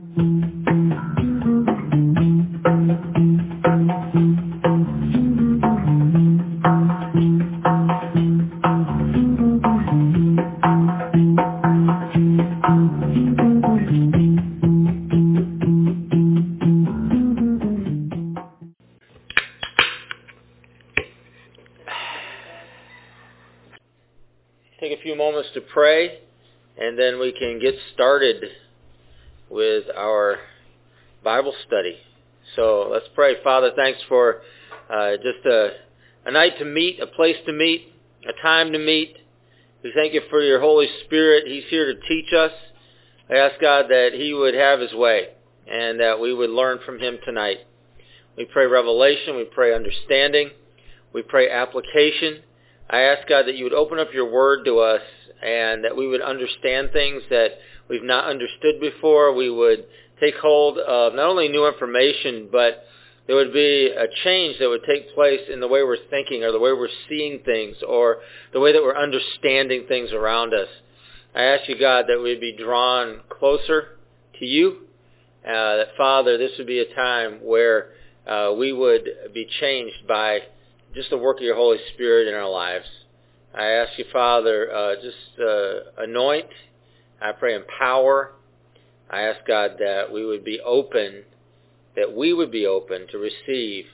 Take a few moments to pray, and then we can get started study. So let's pray. Father, thanks for uh, just a, a night to meet, a place to meet, a time to meet. We thank you for your Holy Spirit. He's here to teach us. I ask God that he would have his way and that we would learn from him tonight. We pray revelation. We pray understanding. We pray application. I ask God that you would open up your word to us and that we would understand things that we've not understood before. We would take hold of not only new information, but there would be a change that would take place in the way we're thinking or the way we're seeing things or the way that we're understanding things around us. I ask you, God, that we'd be drawn closer to you, uh, that, Father, this would be a time where uh, we would be changed by just the work of your Holy Spirit in our lives. I ask you, Father, uh, just uh, anoint. I pray empower. I ask God that we would be open, that we would be open to receive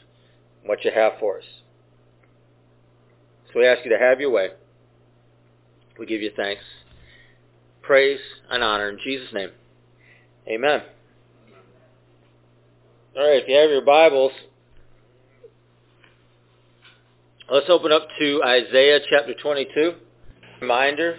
what you have for us. So we ask you to have your way. We give you thanks, praise, and honor in Jesus' name. Amen. All right, if you have your Bibles, Let's open up to Isaiah chapter 22. Reminder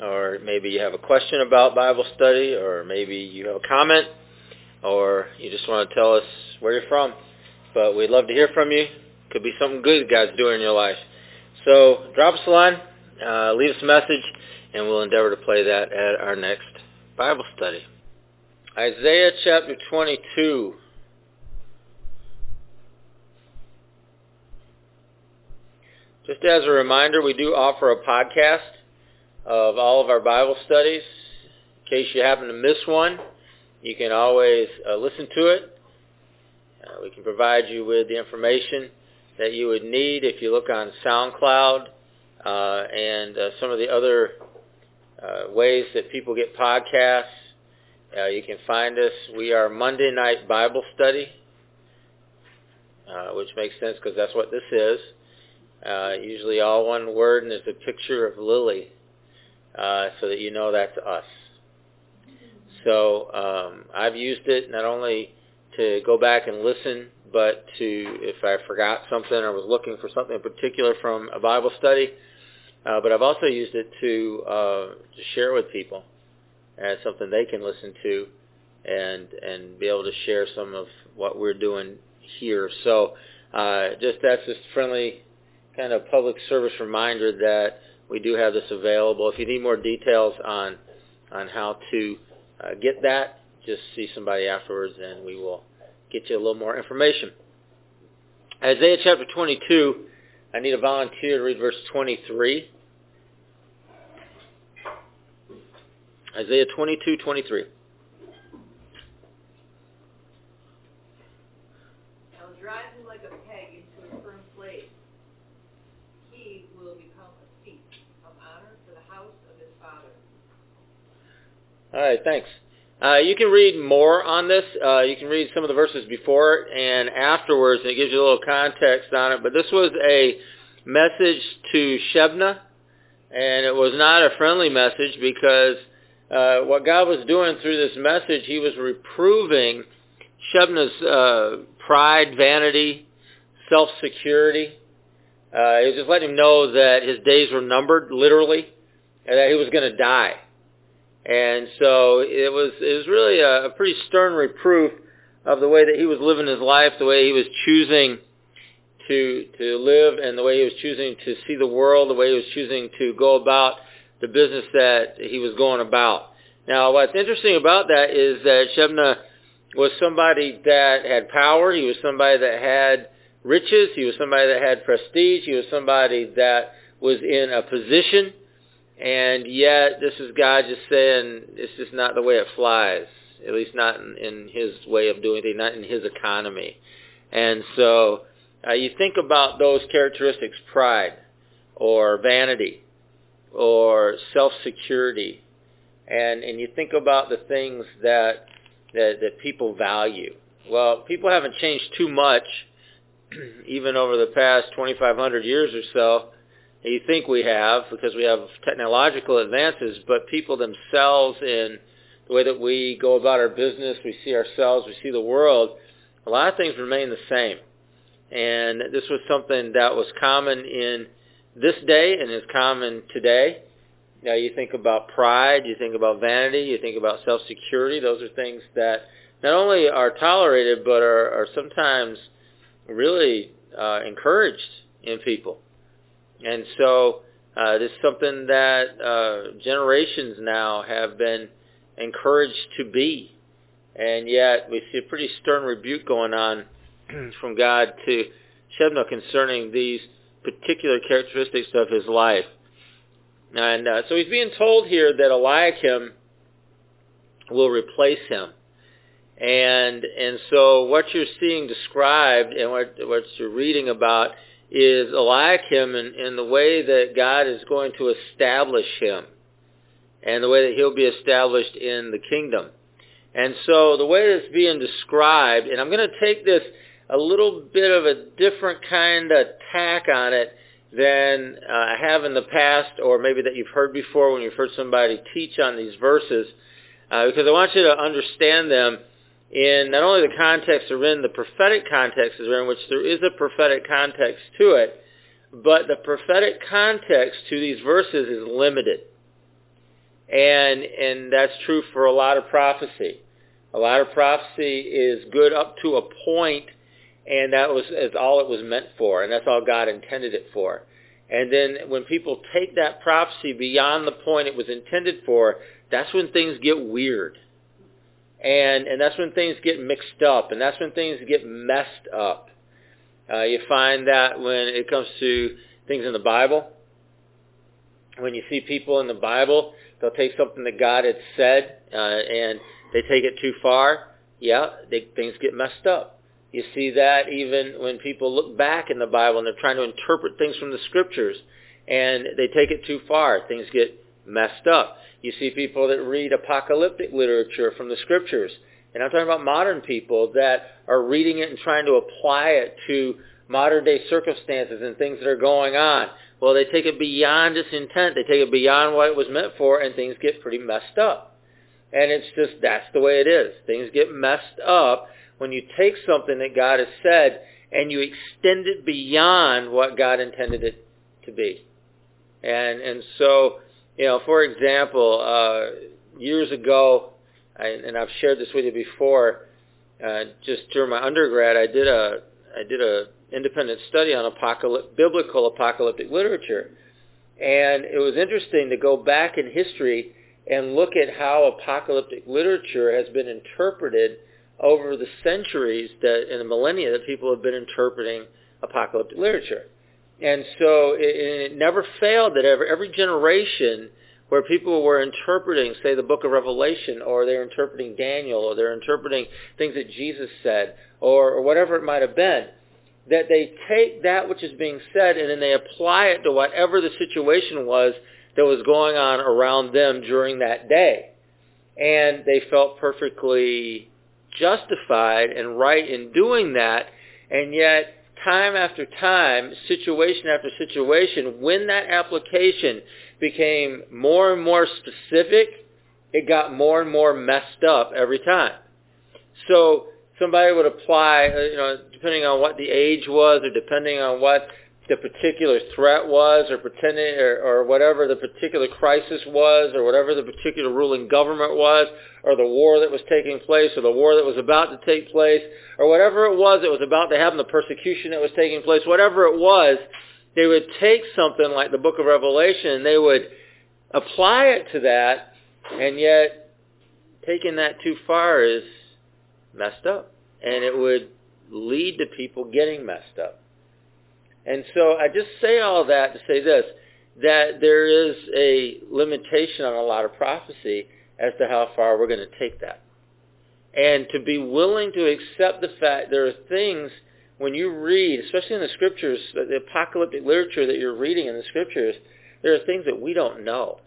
or maybe you have a question about Bible study, or maybe you have a comment, or you just want to tell us where you're from. But we'd love to hear from you. Could be something good God's doing in your life. So drop us a line, uh, leave us a message, and we'll endeavor to play that at our next Bible study. Isaiah chapter 22. Just as a reminder, we do offer a podcast of all of our Bible studies. In case you happen to miss one, you can always uh, listen to it. Uh, we can provide you with the information that you would need if you look on SoundCloud uh, and uh, some of the other uh, ways that people get podcasts. Uh, you can find us. We are Monday Night Bible Study, which makes sense because that's what this is. Usually all one word, and there's a picture of Lily, uh, so that you know that's us. So um, I've used it not only to go back and listen, but to if I forgot something or was looking for something in particular from a Bible study. Uh, but I've also used it to uh, to share with people as something they can listen to, and and be able to share some of what we're doing here. So uh, just that's just friendly kind of public service reminder that we do have this available. If you need more details on on how to uh, get that, just see somebody afterwards and we will get you a little more information. Isaiah chapter 22, I need a volunteer to read verse 23. Isaiah 22, 23. All right, thanks. Uh, you can read more on this. Uh, you can read some of the verses before and afterwards, and it gives you a little context on it. But this was a message to Shebna, and it was not a friendly message because uh, what God was doing through this message, he was reproving Shebna's uh, pride, vanity, self-security. Uh, he was just letting him know that his days were numbered, literally, and that he was going to die And so it was it was really a, a pretty stern reproof of the way that he was living his life, the way he was choosing to to live, and the way he was choosing to see the world, the way he was choosing to go about the business that he was going about. Now, what's interesting about that is that Shebna was somebody that had power. He was somebody that had riches. He was somebody that had prestige. He was somebody that was in a position. And yet, this is God just saying, it's just not the way it flies. At least not in, in his way of doing things, not in his economy. And so, uh, you think about those characteristics, pride, or vanity, or self-security, and, and you think about the things that, that, that people value. Well, people haven't changed too much, even over the past 2,500 years or so. You think we have because we have technological advances, but people themselves in the way that we go about our business, we see ourselves, we see the world, a lot of things remain the same. And this was something that was common in this day and is common today. Now you think about pride, you think about vanity, you think about self-security. Those are things that not only are tolerated, but are, are sometimes really uh, encouraged in people. And so uh, this is something that uh, generations now have been encouraged to be. And yet we see a pretty stern rebuke going on from God to Shebna concerning these particular characteristics of his life. And uh, so he's being told here that Eliakim will replace him. And and so what you're seeing described and what what you're reading about is Eliakim and, and the way that God is going to establish him and the way that he'll be established in the kingdom. And so the way it's being described, and I'm going to take this a little bit of a different kind of tack on it than uh, I have in the past or maybe that you've heard before when you've heard somebody teach on these verses uh, because I want you to understand them in not only the context they're in, the prophetic context they're in, which there is a prophetic context to it, but the prophetic context to these verses is limited. And, and that's true for a lot of prophecy. A lot of prophecy is good up to a point and that was is all it was meant for, and that's all God intended it for. And then when people take that prophecy beyond the point it was intended for, that's when things get weird. And and that's when things get mixed up, and that's when things get messed up. Uh, you find that when it comes to things in the Bible, when you see people in the Bible, they'll take something that God had said uh, and they take it too far. Yeah, they, things get messed up. You see that even when people look back in the Bible and they're trying to interpret things from the scriptures and they take it too far. Things get messed up. You see people that read apocalyptic literature from the scriptures. And I'm talking about modern people that are reading it and trying to apply it to modern day circumstances and things that are going on. Well, they take it beyond its intent. They take it beyond what it was meant for and things get pretty messed up. And it's just, that's the way it is. Things get messed up when you take something that God has said and you extend it beyond what God intended it to be. And and so, you know, for example, uh, years ago, I, and I've shared this with you before, uh, just during my undergrad, I did a I did a independent study on apocalyptic, biblical apocalyptic literature, and it was interesting to go back in history and look at how apocalyptic literature has been interpreted over the centuries that in the millennia that people have been interpreting apocalyptic literature. And so it, it never failed that every, every generation where people were interpreting, say, the book of Revelation, or they're interpreting Daniel, or they're interpreting things that Jesus said, or, or whatever it might have been, that they take that which is being said and then they apply it to whatever the situation was that was going on around them during that day. And they felt perfectly justified and right in doing that, and yet time after time, situation after situation, when that application became more and more specific, it got more and more messed up every time. So somebody would apply, uh, you know, depending on what the age was or depending on what the particular threat was or pretending or, or whatever the particular crisis was or whatever the particular ruling government was or the war that was taking place or the war that was about to take place or whatever it was that was about to happen, the persecution that was taking place, whatever it was, they would take something like the book of Revelation and they would apply it to that and yet taking that too far is messed up and it would lead to people getting messed up. And so I just say all that to say this, that there is a limitation on a lot of prophecy as to how far we're going to take that. And to be willing to accept the fact there are things when you read, especially in the scriptures, the apocalyptic literature that you're reading in the scriptures, there are things that we don't know,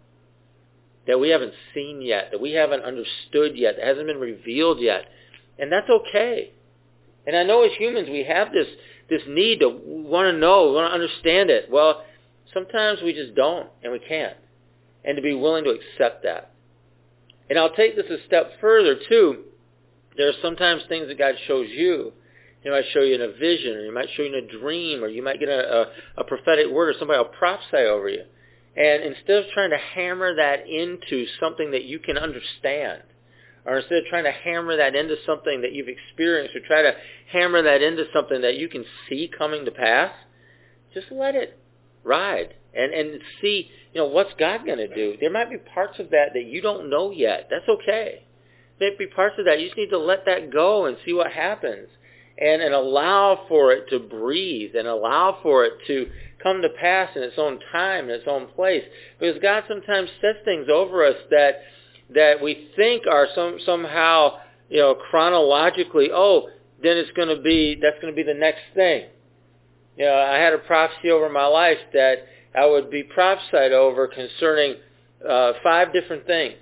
that we haven't seen yet, that we haven't understood yet, that hasn't been revealed yet. And that's okay. And I know as humans we have this this need to want to know, want to understand it. Well, sometimes we just don't, and we can't. And to be willing to accept that. And I'll take this a step further, too. There are sometimes things that God shows you. He might show you in a vision, or he might show you in a dream, or you might get a, a, a prophetic word, or somebody will prophesy over you. And instead of trying to hammer that into something that you can understand, or instead of trying to hammer that into something that you've experienced or try to hammer that into something that you can see coming to pass, just let it ride and, and see, you know, what's God going to do. There might be parts of that that you don't know yet. That's okay. There might be parts of that. You just need to let that go and see what happens and, and allow for it to breathe and allow for it to come to pass in its own time, in its own place. Because God sometimes sets things over us that that we think are some somehow you know chronologically oh then it's going to be that's going to be the next thing. You know i had a prophecy over my life that i would be prophesied over concerning uh, five different things.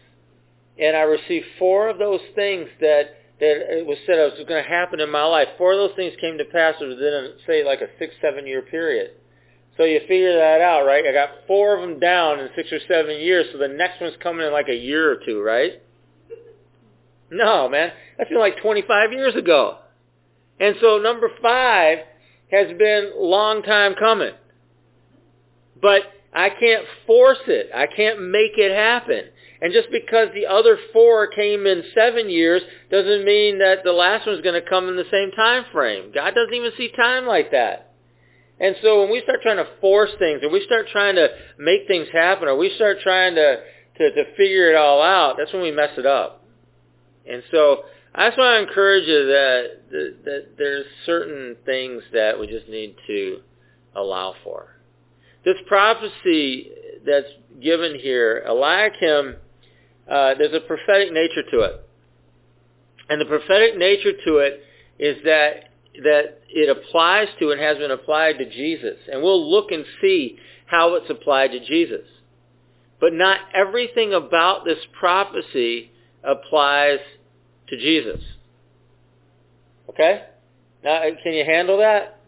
And i received four of those things that that it was said was going to happen in my life. Four of those things came to pass within say like a six seven year period so you figure that out, right? I got four of them down in six or seven years, so the next one's coming in like a year or two, right? No, man. That's been like 25 years ago. And so number five has been long time coming. But I can't force it. I can't make it happen. And just because the other four came in seven years doesn't mean that the last one's going to come in the same time frame. God doesn't even see time like that. And so when we start trying to force things, or we start trying to make things happen, or we start trying to, to, to figure it all out, that's when we mess it up. And so I just want to encourage you that, that, that there's certain things that we just need to allow for. This prophecy that's given here, Eliakim, uh, there's a prophetic nature to it. And the prophetic nature to it is that that it applies to and has been applied to Jesus. And we'll look and see how it's applied to Jesus. But not everything about this prophecy applies to Jesus. Okay? Now, uh, can you handle that?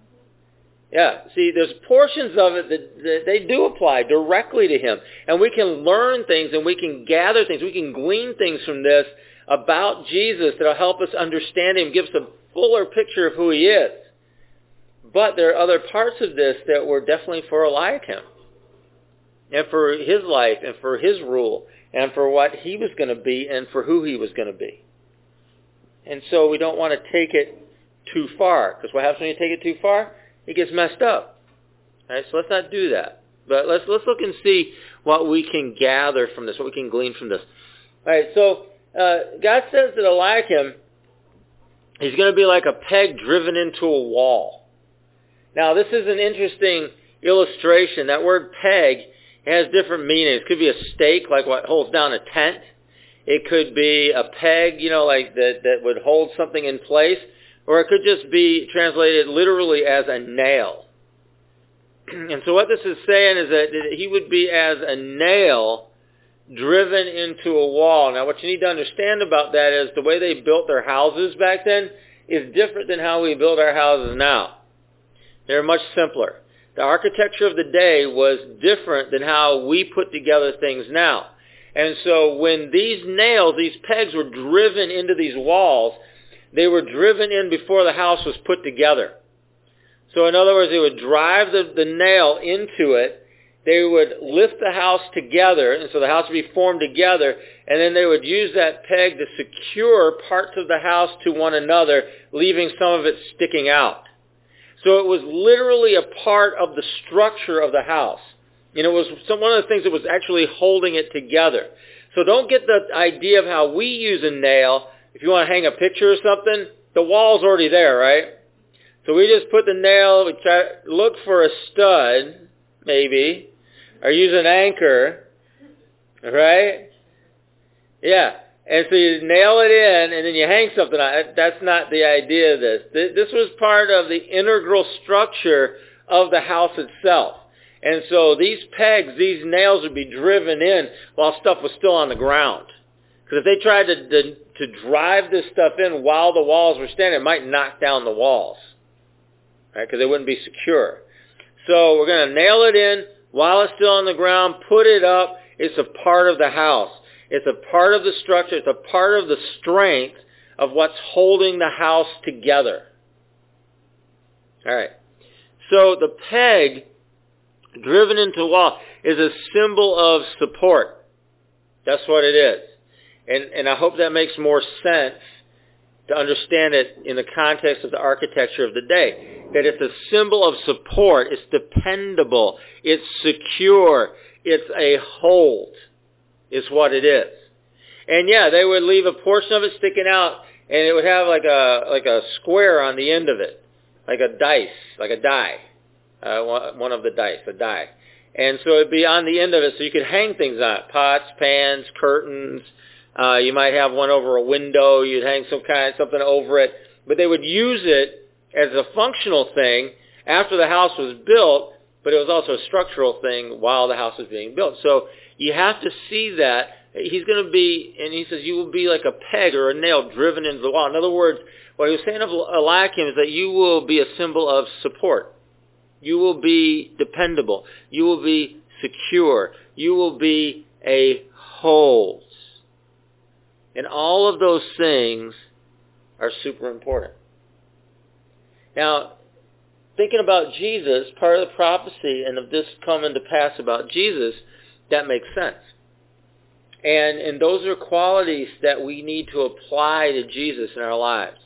Yeah. See, there's portions of it that, that they do apply directly to him. And we can learn things and we can gather things. We can glean things from this about Jesus that will help us understand him, give us a fuller picture of who he is. But there are other parts of this that were definitely for Eliakim and for his life and for his rule and for what he was going to be and for who he was going to be. And so we don't want to take it too far because what happens when you take it too far? It gets messed up. All right, so let's not do that. But let's let's look and see what we can gather from this, what we can glean from this. All right, so uh, God says that Eliakim He's going to be like a peg driven into a wall. Now, this is an interesting illustration. That word peg has different meanings. It could be a stake, like what holds down a tent. It could be a peg, you know, like that, that would hold something in place. Or it could just be translated literally as a nail. and so what this is saying is that he would be as a nail driven into a wall. Now what you need to understand about that is the way they built their houses back then is different than how we build our houses now. They're much simpler. The architecture of the day was different than how we put together things now. And so when these nails, these pegs were driven into these walls, they were driven in before the house was put together. So in other words, they would drive the, the nail into it. They would lift the house together, and so the house would be formed together, and then they would use that peg to secure parts of the house to one another, leaving some of it sticking out. So it was literally a part of the structure of the house. And it was some, one of the things that was actually holding it together. So don't get the idea of how we use a nail. If you want to hang a picture or something, the wall's already there, right? So we just put the nail, we try, look for a stud, maybe, or use an anchor, right? Yeah. And so you nail it in, and then you hang something on it. That's not the idea of this. This was part of the integral structure of the house itself. And so these pegs, these nails would be driven in while stuff was still on the ground. Because if they tried to, to, to drive this stuff in while the walls were standing, it might knock down the walls. Right? Because they wouldn't be secure. So we're going to nail it in while it's still on the ground, put it up. It's a part of the house. It's a part of the structure. It's a part of the strength of what's holding the house together. All right. So the peg driven into the wall is a symbol of support. That's what it is. And, and I hope that makes more sense to understand it in the context of the architecture of the day. That it's a symbol of support. It's dependable. It's secure. It's a hold is what it is. And yeah, they would leave a portion of it sticking out and it would have like a, like a square on the end of it. Like a dice, like a die uh, one of the dice, a die. And so it'd be on the end of it so you could hang things on it, pots, pans, curtains. Uh, you might have one over a window. You'd hang some kind of something over it. But they would use it as a functional thing after the house was built, but it was also a structural thing while the house was being built. So you have to see that. He's going to be, and he says, you will be like a peg or a nail driven into the wall. In other words, what he was saying of Eliakim is that you will be a symbol of support. You will be dependable. You will be secure. You will be a hold. And all of those things are super important. Now, thinking about Jesus, part of the prophecy and of this coming to pass about Jesus, that makes sense. And, and those are qualities that we need to apply to Jesus in our lives.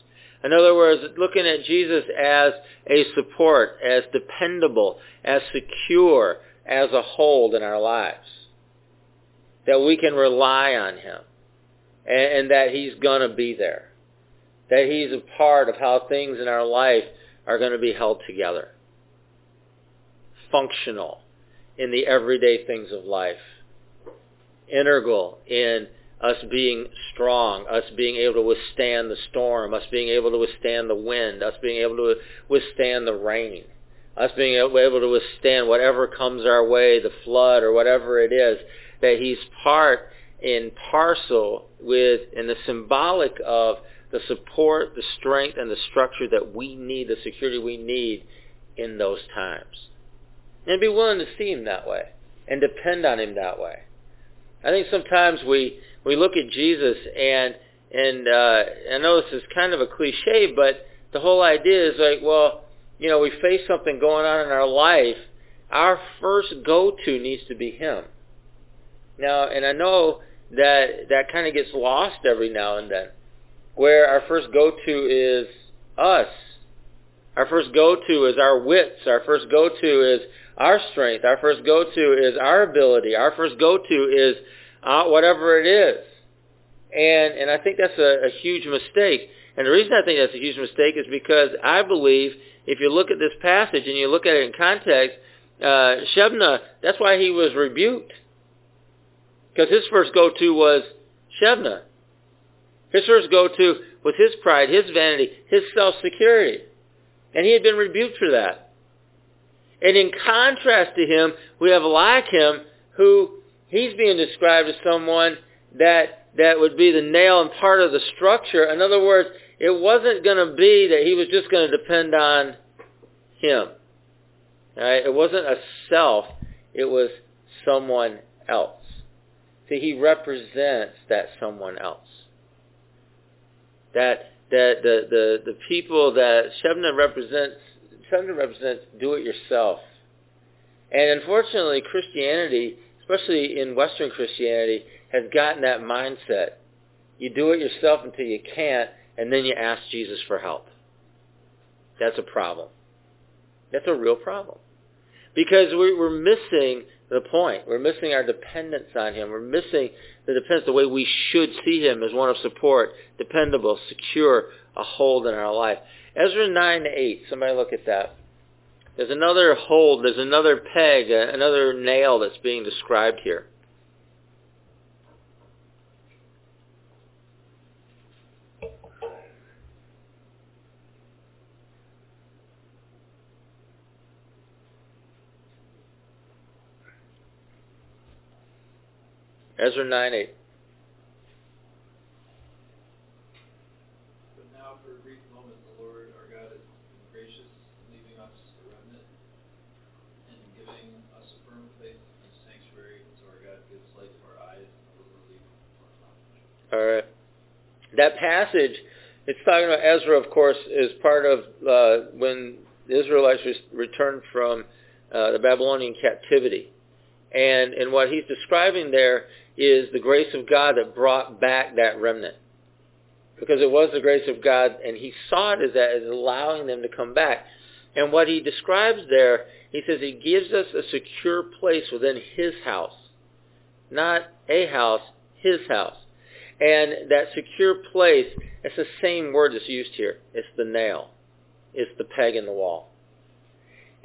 In other words, looking at Jesus as a support, as dependable, as secure, as a hold in our lives. That we can rely on him and, and that he's going to be there. That he's a part of how things in our life are going to be held together. Functional in the everyday things of life. Integral in us being strong, us being able to withstand the storm, us being able to withstand the wind, us being able to withstand the rain, us being able to withstand whatever comes our way, the flood or whatever it is, that he's part and parcel with and the symbolic of the support, the strength, and the structure that we need, the security we need in those times. And be willing to see him that way and depend on him that way. I think sometimes we we look at Jesus and and uh, I know this is kind of a cliche, but the whole idea is like, well, you know, we face something going on in our life. Our first go-to needs to be Him. Now, and I know that that kind of gets lost every now and then, where our first go-to is us. Our first go-to is our wits. Our first go-to is our strength. Our first go-to is our ability. Our first go-to is uh, whatever it is. And, and I think that's a, a huge mistake. And the reason I think that's a huge mistake is because I believe if you look at this passage and you look at it in context, uh, Shebna, that's why he was rebuked. Because his first go-to was Shebna. His first go-to was his pride, his vanity, his self-security. And he had been rebuked for that. And in contrast to him, we have Eliakim, who he's being described as someone that that would be the nail and part of the structure. In other words, it wasn't going to be that he was just going to depend on him. Right? It wasn't a self. It was someone else. See, he represents that someone else. That that the the the people that Shebna represents 7 represents do it yourself. And unfortunately, Christianity, especially in Western Christianity, has gotten that mindset. You do it yourself until you can't, and then you ask Jesus for help. That's a problem. That's a real problem. Because we're missing the point. We're missing our dependence on him. We're missing the dependence, the way we should see him as one of support, dependable, secure, a hold in our life. Ezra 9 8, somebody look at that. There's another hold, there's another peg, another nail that's being described here. Ezra 9 8. But now for a brief moment the Lord our God has been gracious in leaving us a remnant and in giving us a firm place in his sanctuary so our God gives light to our eyes and a little relief to our knowledge. All right. That passage, it's talking about Ezra, of course, is part of uh, when the Israelites returned from uh, the Babylonian captivity. And, and what he's describing there is the grace of God that brought back that remnant. Because it was the grace of God, and he saw it as that, as allowing them to come back. And what he describes there, he says he gives us a secure place within his house. Not a house, his house. And that secure place, it's the same word that's used here. It's the nail. It's the peg in the wall.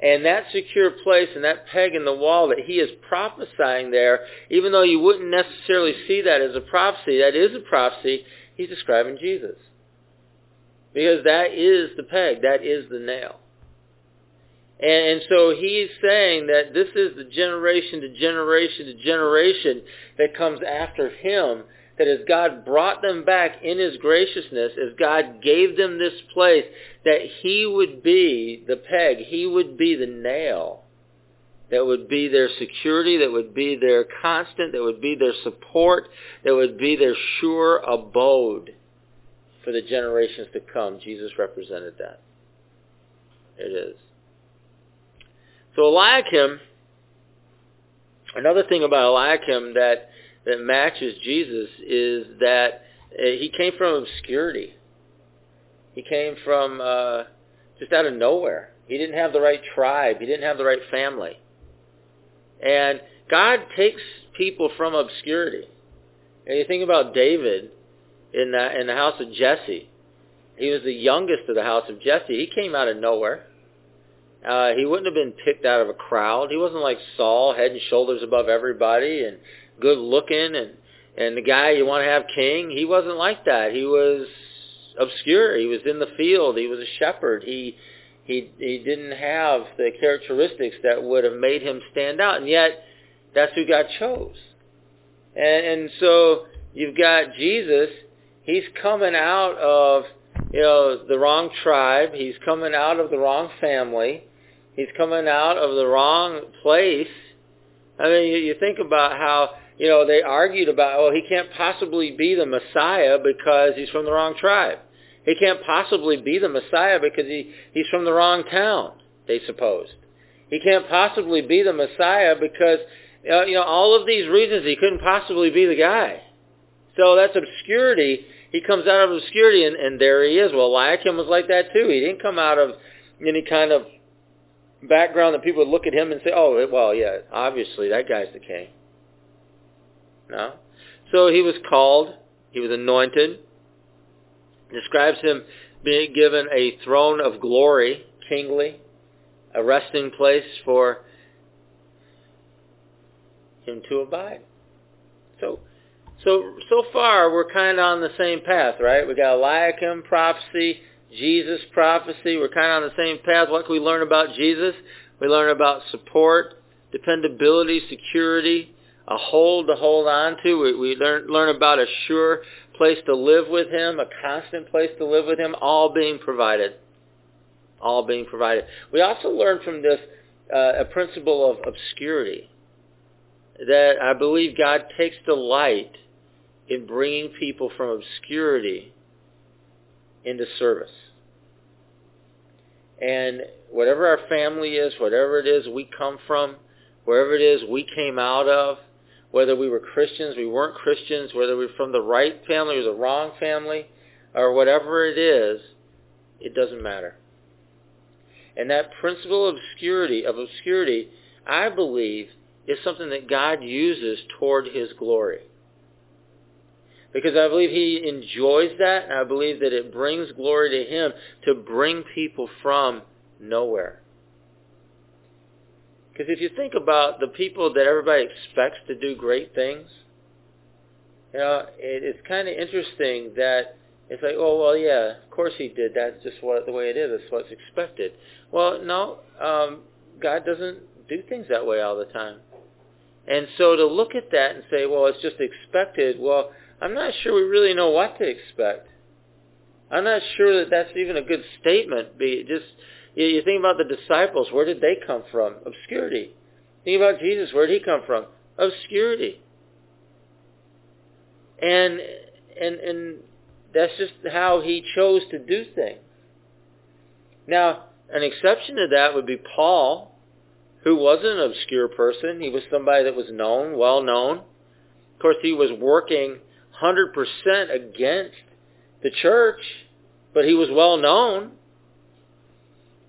And that secure place and that peg in the wall that he is prophesying there, even though you wouldn't necessarily see that as a prophecy, that is a prophecy, he's describing Jesus. Because that is the peg, that is the nail. And, and so he's saying that this is the generation to generation to generation that comes after him that as God brought them back in his graciousness, as God gave them this place, that he would be the peg, he would be the nail that would be their security, that would be their constant, that would be their support, that would be their sure abode for the generations to come. Jesus represented that. It is. So Eliakim, another thing about Eliakim that that matches Jesus is that uh, he came from obscurity. He came from uh, just out of nowhere. He didn't have the right tribe. He didn't have the right family. And God takes people from obscurity. And you think about David in the, in the house of Jesse. He was the youngest of the house of Jesse. He came out of nowhere. Uh, he wouldn't have been picked out of a crowd. He wasn't like Saul, head and shoulders above everybody and good looking and and the guy you want to have king, he wasn't like that. He was obscure. He was in the field. He was a shepherd. He he he didn't have the characteristics that would have made him stand out, and yet that's who God chose. And and so you've got Jesus. He's coming out of you know the wrong tribe. He's coming out of the wrong family. He's coming out of the wrong place. I mean, you, you think about how you know, they argued about, oh, he can't possibly be the Messiah because he's from the wrong tribe. He can't possibly be the Messiah because he, he's from the wrong town, they supposed. He can't possibly be the Messiah because, uh, you know, all of these reasons he couldn't possibly be the guy. So that's obscurity. He comes out of obscurity, and, and there he is. Well, Eliakim was like that too. He didn't come out of any kind of background that people would look at him and say, oh, well, yeah, obviously that guy's the king. No. So he was called, he was anointed, describes him being given a throne of glory, kingly, a resting place for him to abide. So, so, so far we're kind of on the same path, right? We got Eliakim prophecy, Jesus prophecy. We're kind of on the same path. What can we learn about Jesus? We learn about support, dependability, security, a hold to hold on to. We, we learn, learn about a sure place to live with him, a constant place to live with him, all being provided. All being provided. We also learn from this uh, a principle of obscurity. That I believe God takes delight in bringing people from obscurity into service. And whatever our family is, whatever it is we come from, wherever it is we came out of, whether we were Christians, we weren't Christians, whether we are from the right family or the wrong family, or whatever it is, it doesn't matter. And that principle of obscurity, of obscurity, I believe, is something that God uses toward his glory. Because I believe he enjoys that, and I believe that it brings glory to him to bring people from nowhere. Because if you think about the people that everybody expects to do great things, you know, it, it's kind of interesting that it's like, oh well, yeah, of course he did. That's just what the way it is. It's what's expected. Well, no, um, God doesn't do things that way all the time. And so to look at that and say, well, it's just expected. Well, I'm not sure we really know what to expect. I'm not sure that that's even a good statement. Be just you think about the disciples. Where did they come from? Obscurity. Think about Jesus. Where did he come from? Obscurity. And and and that's just how he chose to do things. Now, an exception to that would be Paul, who wasn't an obscure person. He was somebody that was known, well known. Of course, he was working 100% against the church, but he was well known.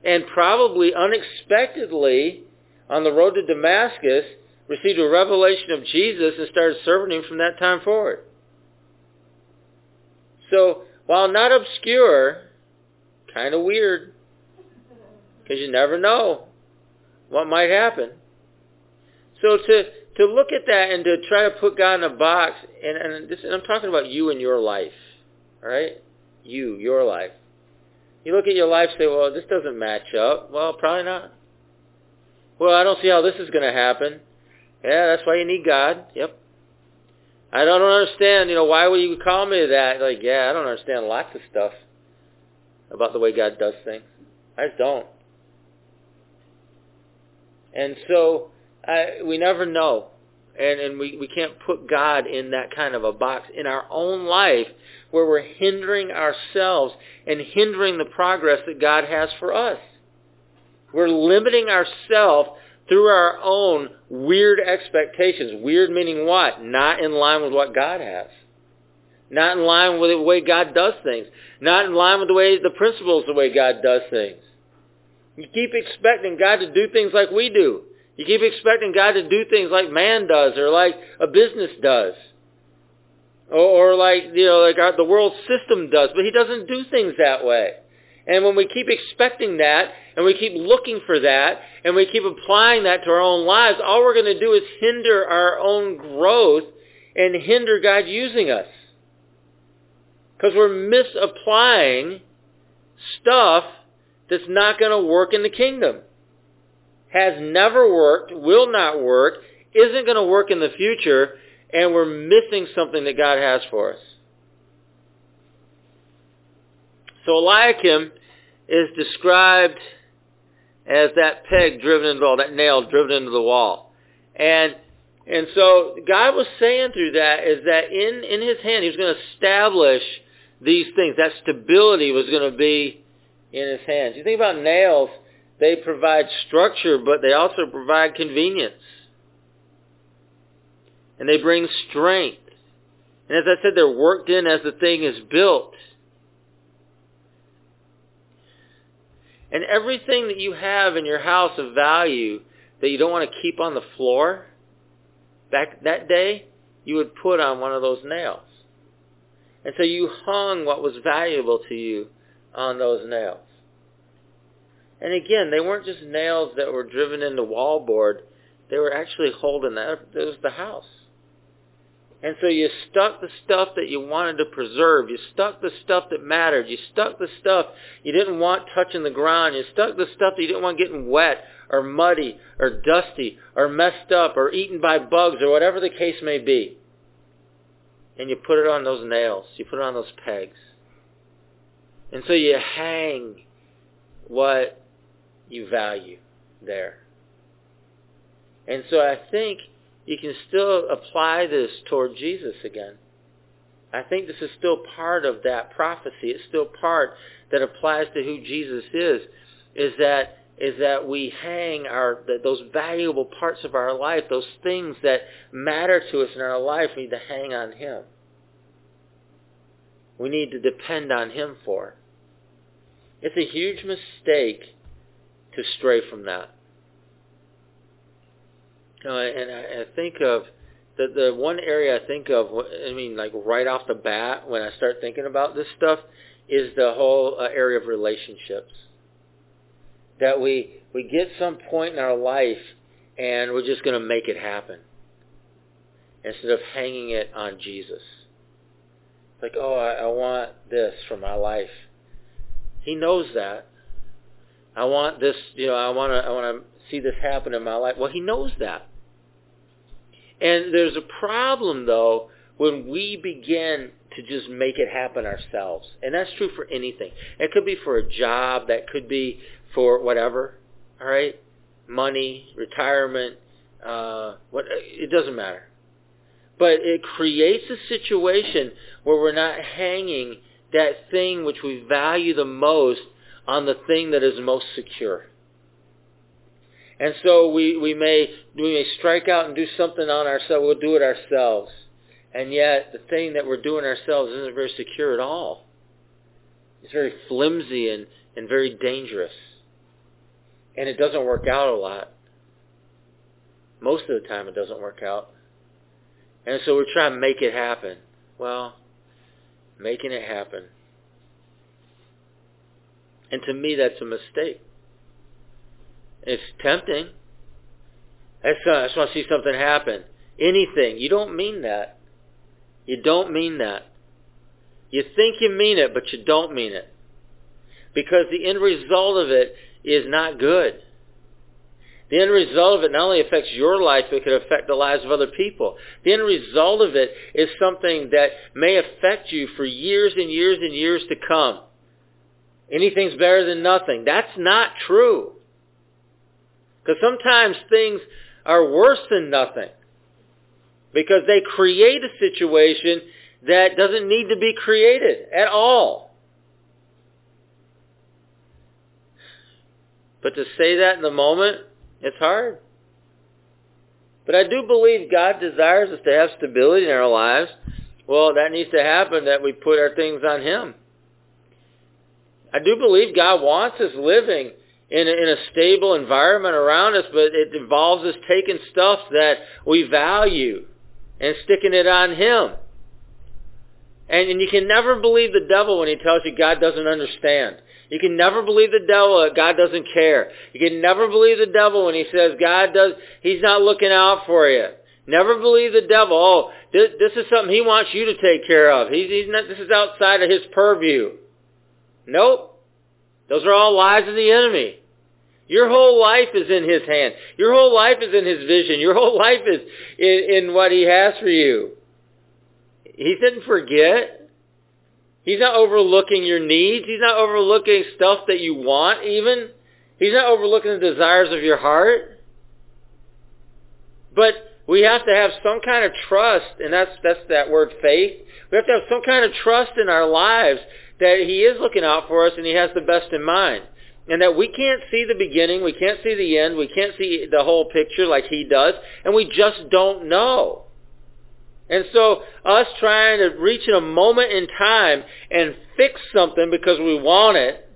And probably unexpectedly, on the road to Damascus, received a revelation of Jesus and started serving him from that time forward. So, while not obscure, kind of weird, because you never know what might happen. So to to look at that and to try to put God in a box, and, and, this, and I'm talking about you and your life, all right? You, your life. You look at your life say, well, this doesn't match up. Well, probably not. Well, I don't see how this is going to happen. Yeah, that's why you need God. Yep. I don't understand, you know, why would you call me that? Like, yeah, I don't understand lots of stuff about the way God does things. I just don't. And so I, we never know. And, and we, we can't put God in that kind of a box in our own life where we're hindering ourselves and hindering the progress that God has for us. We're limiting ourselves through our own weird expectations. Weird meaning what? Not in line with what God has. Not in line with the way God does things. Not in line with the way the principles the way God does things. You keep expecting God to do things like we do. You keep expecting God to do things like man does or like a business does. Or, or like, you know, like our, the world system does. But he doesn't do things that way. And when we keep expecting that, and we keep looking for that, and we keep applying that to our own lives, all we're going to do is hinder our own growth and hinder God using us. Because we're misapplying stuff that's not going to work in the kingdom has never worked, will not work, isn't going to work in the future, and we're missing something that God has for us. So Eliakim is described as that peg driven into wall, that nail driven into the wall. And and so God was saying through that is that in, in his hand he was going to establish these things. That stability was going to be in his hands. You think about nails, they provide structure, but they also provide convenience. And they bring strength. And as I said, they're worked in as the thing is built. And everything that you have in your house of value that you don't want to keep on the floor, back that day, you would put on one of those nails. And so you hung what was valuable to you on those nails. And again, they weren't just nails that were driven into wallboard. They were actually holding that. It was the house. And so you stuck the stuff that you wanted to preserve. You stuck the stuff that mattered. You stuck the stuff you didn't want touching the ground. You stuck the stuff that you didn't want getting wet or muddy or dusty or messed up or eaten by bugs or whatever the case may be. And you put it on those nails. You put it on those pegs. And so you hang what you value there. And so I think you can still apply this toward Jesus again. I think this is still part of that prophecy. It's still part that applies to who Jesus is. is that is that we hang our those valuable parts of our life, those things that matter to us in our life, we need to hang on Him. We need to depend on Him for. It's a huge mistake to stray from that. Know, and I, I think of the the one area I think of. I mean, like right off the bat, when I start thinking about this stuff, is the whole uh, area of relationships that we we get some point in our life and we're just going to make it happen instead of hanging it on Jesus. Like, oh, I, I want this for my life. He knows that. I want this, you know, I want to I want to see this happen in my life. Well, he knows that. And there's a problem though when we begin to just make it happen ourselves. And that's true for anything. It could be for a job, that could be for whatever, all right? Money, retirement, uh, what, it doesn't matter. But it creates a situation where we're not hanging that thing which we value the most on the thing that is most secure. And so we, we may we may strike out and do something on ourselves. We'll do it ourselves. And yet the thing that we're doing ourselves isn't very secure at all. It's very flimsy and, and very dangerous and it doesn't work out a lot. Most of the time it doesn't work out. And so we're trying to make it happen. Well, making it happen. And to me that's a mistake. It's tempting. I just, I just want to see something happen. Anything. You don't mean that. You don't mean that. You think you mean it, but you don't mean it. Because the end result of it is not good. The end result of it not only affects your life, it could affect the lives of other people. The end result of it is something that may affect you for years and years and years to come. Anything's better than nothing. That's not true. Because sometimes things are worse than nothing. Because they create a situation that doesn't need to be created at all. But to say that in the moment, it's hard. But I do believe God desires us to have stability in our lives. Well, that needs to happen that we put our things on Him. I do believe God wants us living in a, in a stable environment around us, but it involves us taking stuff that we value and sticking it on Him. And, and you can never believe the devil when he tells you God doesn't understand. You can never believe the devil that God doesn't care. You can never believe the devil when he says God does, he's not looking out for you. Never believe the devil. Oh, this, this is something he wants you to take care of. He's, he's not, this is outside of his purview. Nope. Those are all lies of the enemy. Your whole life is in his hand. Your whole life is in his vision. Your whole life is in, in what he has for you. He didn't forget. He's not overlooking your needs. He's not overlooking stuff that you want even. He's not overlooking the desires of your heart. But we have to have some kind of trust, and that's, that's that word faith. We have to have some kind of trust in our lives that he is looking out for us and he has the best in mind. And that we can't see the beginning, we can't see the end, we can't see the whole picture like he does, and we just don't know. And so us trying to reach in a moment in time and fix something because we want it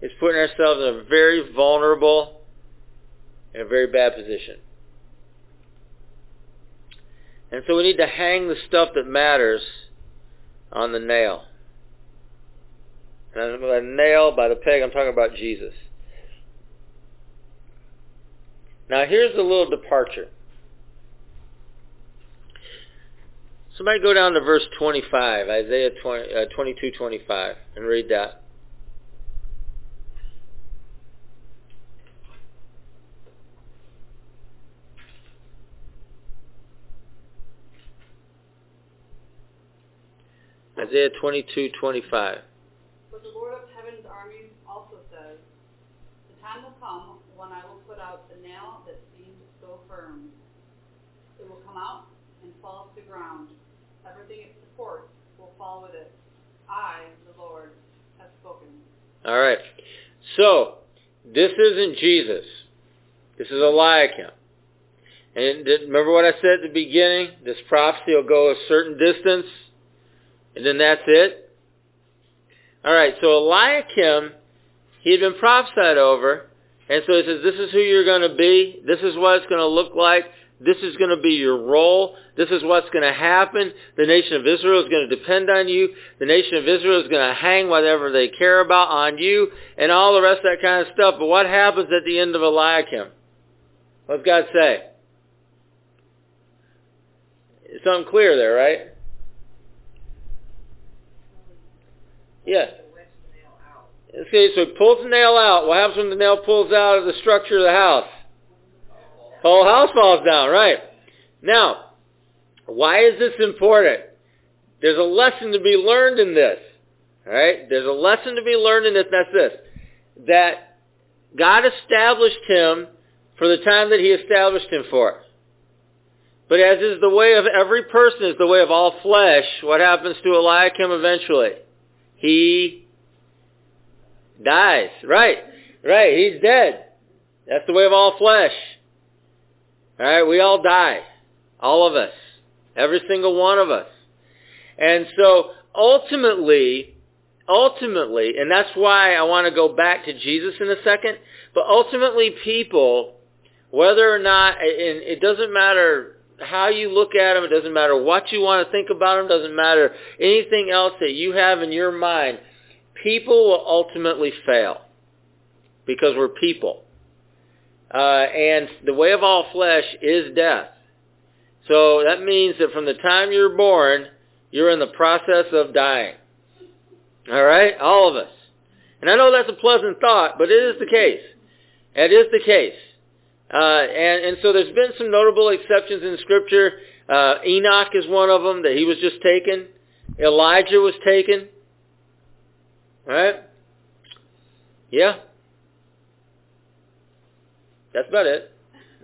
is putting ourselves in a very vulnerable and a very bad position. And so we need to hang the stuff that matters on the nail. And the nail, by the peg, I'm talking about Jesus. Now here's a little departure. Somebody go down to verse 25, Isaiah 20, uh, 22, 25, and read that. Isaiah 22, 25. The Lord of heaven's armies also says, The time will come when I will put out the nail that seemed so firm. It will come out and fall to the ground everything it supports will fall with it. I, the Lord, have spoken. All right. So, this isn't Jesus. This is Eliakim. And remember what I said at the beginning? This prophecy will go a certain distance, and then that's it. All right, so Eliakim, he had been prophesied over, and so he says, this is who you're going to be. This is what it's going to look like. This is going to be your role. This is what's going to happen. The nation of Israel is going to depend on you. The nation of Israel is going to hang whatever they care about on you and all the rest of that kind of stuff. But what happens at the end of Eliakim? What's God say? It's unclear there, right? Yeah. Okay, so he pulls the nail out. What happens when the nail pulls out of the structure of the house? The whole house falls down, right? Now, why is this important? There's a lesson to be learned in this. Right? There's a lesson to be learned in this, that's this. That God established him for the time that he established him for. But as is the way of every person, is the way of all flesh, what happens to Eliakim eventually? He dies. Right. Right. He's dead. That's the way of all flesh. Alright, we all die. All of us. Every single one of us. And so ultimately, ultimately, and that's why I want to go back to Jesus in a second, but ultimately people, whether or not, and it doesn't matter how you look at them, it doesn't matter what you want to think about them, doesn't matter anything else that you have in your mind, people will ultimately fail because we're people. Uh, and the way of all flesh is death. So that means that from the time you're born, you're in the process of dying. All right? All of us. And I know that's a pleasant thought, but it is the case. It is the case. Uh, and, and so there's been some notable exceptions in Scripture. Uh, Enoch is one of them, that he was just taken. Elijah was taken. All right? Yeah. That's about it.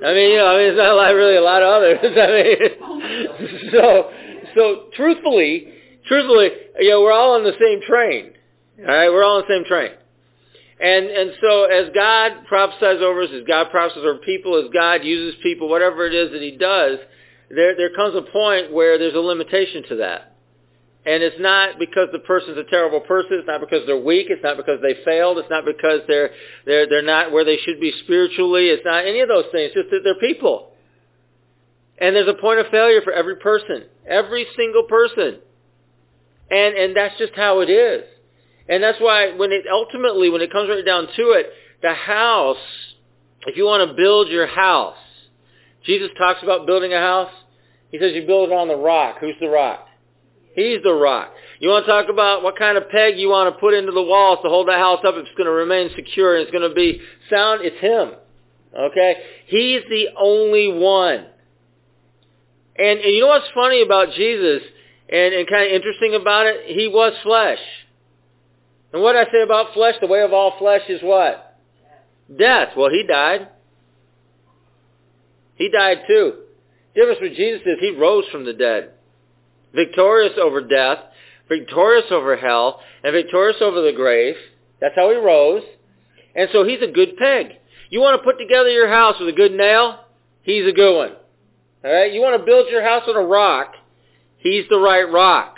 I mean, you know, I mean, it's not like really a lot of others. I mean, so, so truthfully, truthfully, you know, we're all on the same train. All right, we're all on the same train. And and so as God prophesies over us, as God prophesies over people, as God uses people, whatever it is that He does, there there comes a point where there's a limitation to that. And it's not because the person's a terrible person. It's not because they're weak. It's not because they failed. It's not because they're they're they're not where they should be spiritually. It's not any of those things. It's just that they're people. And there's a point of failure for every person, every single person. And and that's just how it is. And that's why when it ultimately when it comes right down to it, the house, if you want to build your house, Jesus talks about building a house. He says you build it on the rock. Who's the rock? He's the rock. You want to talk about what kind of peg you want to put into the walls to hold that house up it's going to remain secure and it's going to be sound? It's him. Okay? He's the only one. And, and you know what's funny about Jesus and, and kind of interesting about it? He was flesh. And what I say about flesh, the way of all flesh is what? Death. Well, he died. He died too. The difference with Jesus is he rose from the dead victorious over death, victorious over hell, and victorious over the grave. That's how he rose. And so he's a good peg. You want to put together your house with a good nail? He's a good one. All right? You want to build your house on a rock? He's the right rock.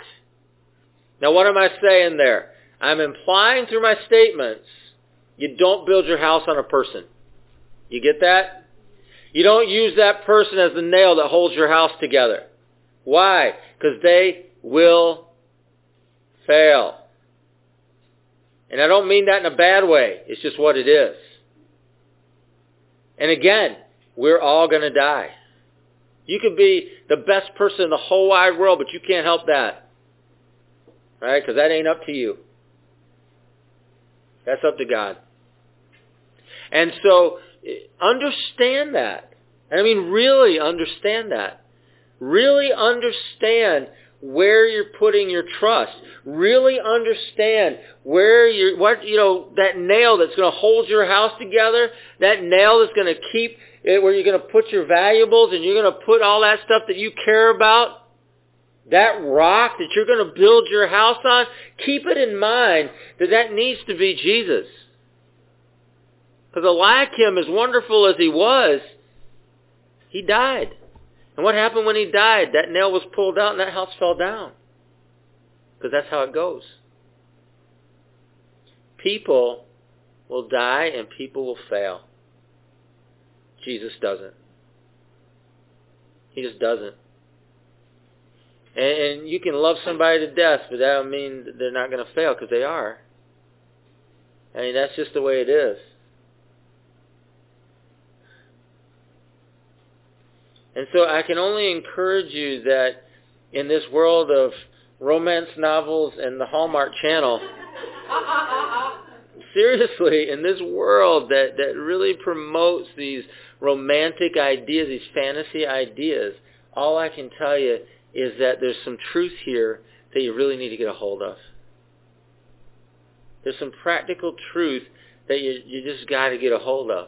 Now what am I saying there? I'm implying through my statements, you don't build your house on a person. You get that? You don't use that person as the nail that holds your house together. Why? Because they will fail. And I don't mean that in a bad way. It's just what it is. And again, we're all going to die. You could be the best person in the whole wide world, but you can't help that. Right? Because that ain't up to you. That's up to God. And so understand that. I mean, really understand that. Really understand where you're putting your trust. Really understand where you're, what, you know, that nail that's going to hold your house together, that nail that's going to keep it where you're going to put your valuables and you're going to put all that stuff that you care about, that rock that you're going to build your house on, keep it in mind that that needs to be Jesus. Because Eliakim, as wonderful as he was, he died. And what happened when he died? That nail was pulled out and that house fell down. Because that's how it goes. People will die and people will fail. Jesus doesn't. He just doesn't. And, and you can love somebody to death, but that don't mean they're not going to fail because they are. I mean, that's just the way it is. And so I can only encourage you that in this world of romance novels and the Hallmark Channel, seriously, in this world that, that really promotes these romantic ideas, these fantasy ideas, all I can tell you is that there's some truth here that you really need to get a hold of. There's some practical truth that you, you just got to get a hold of.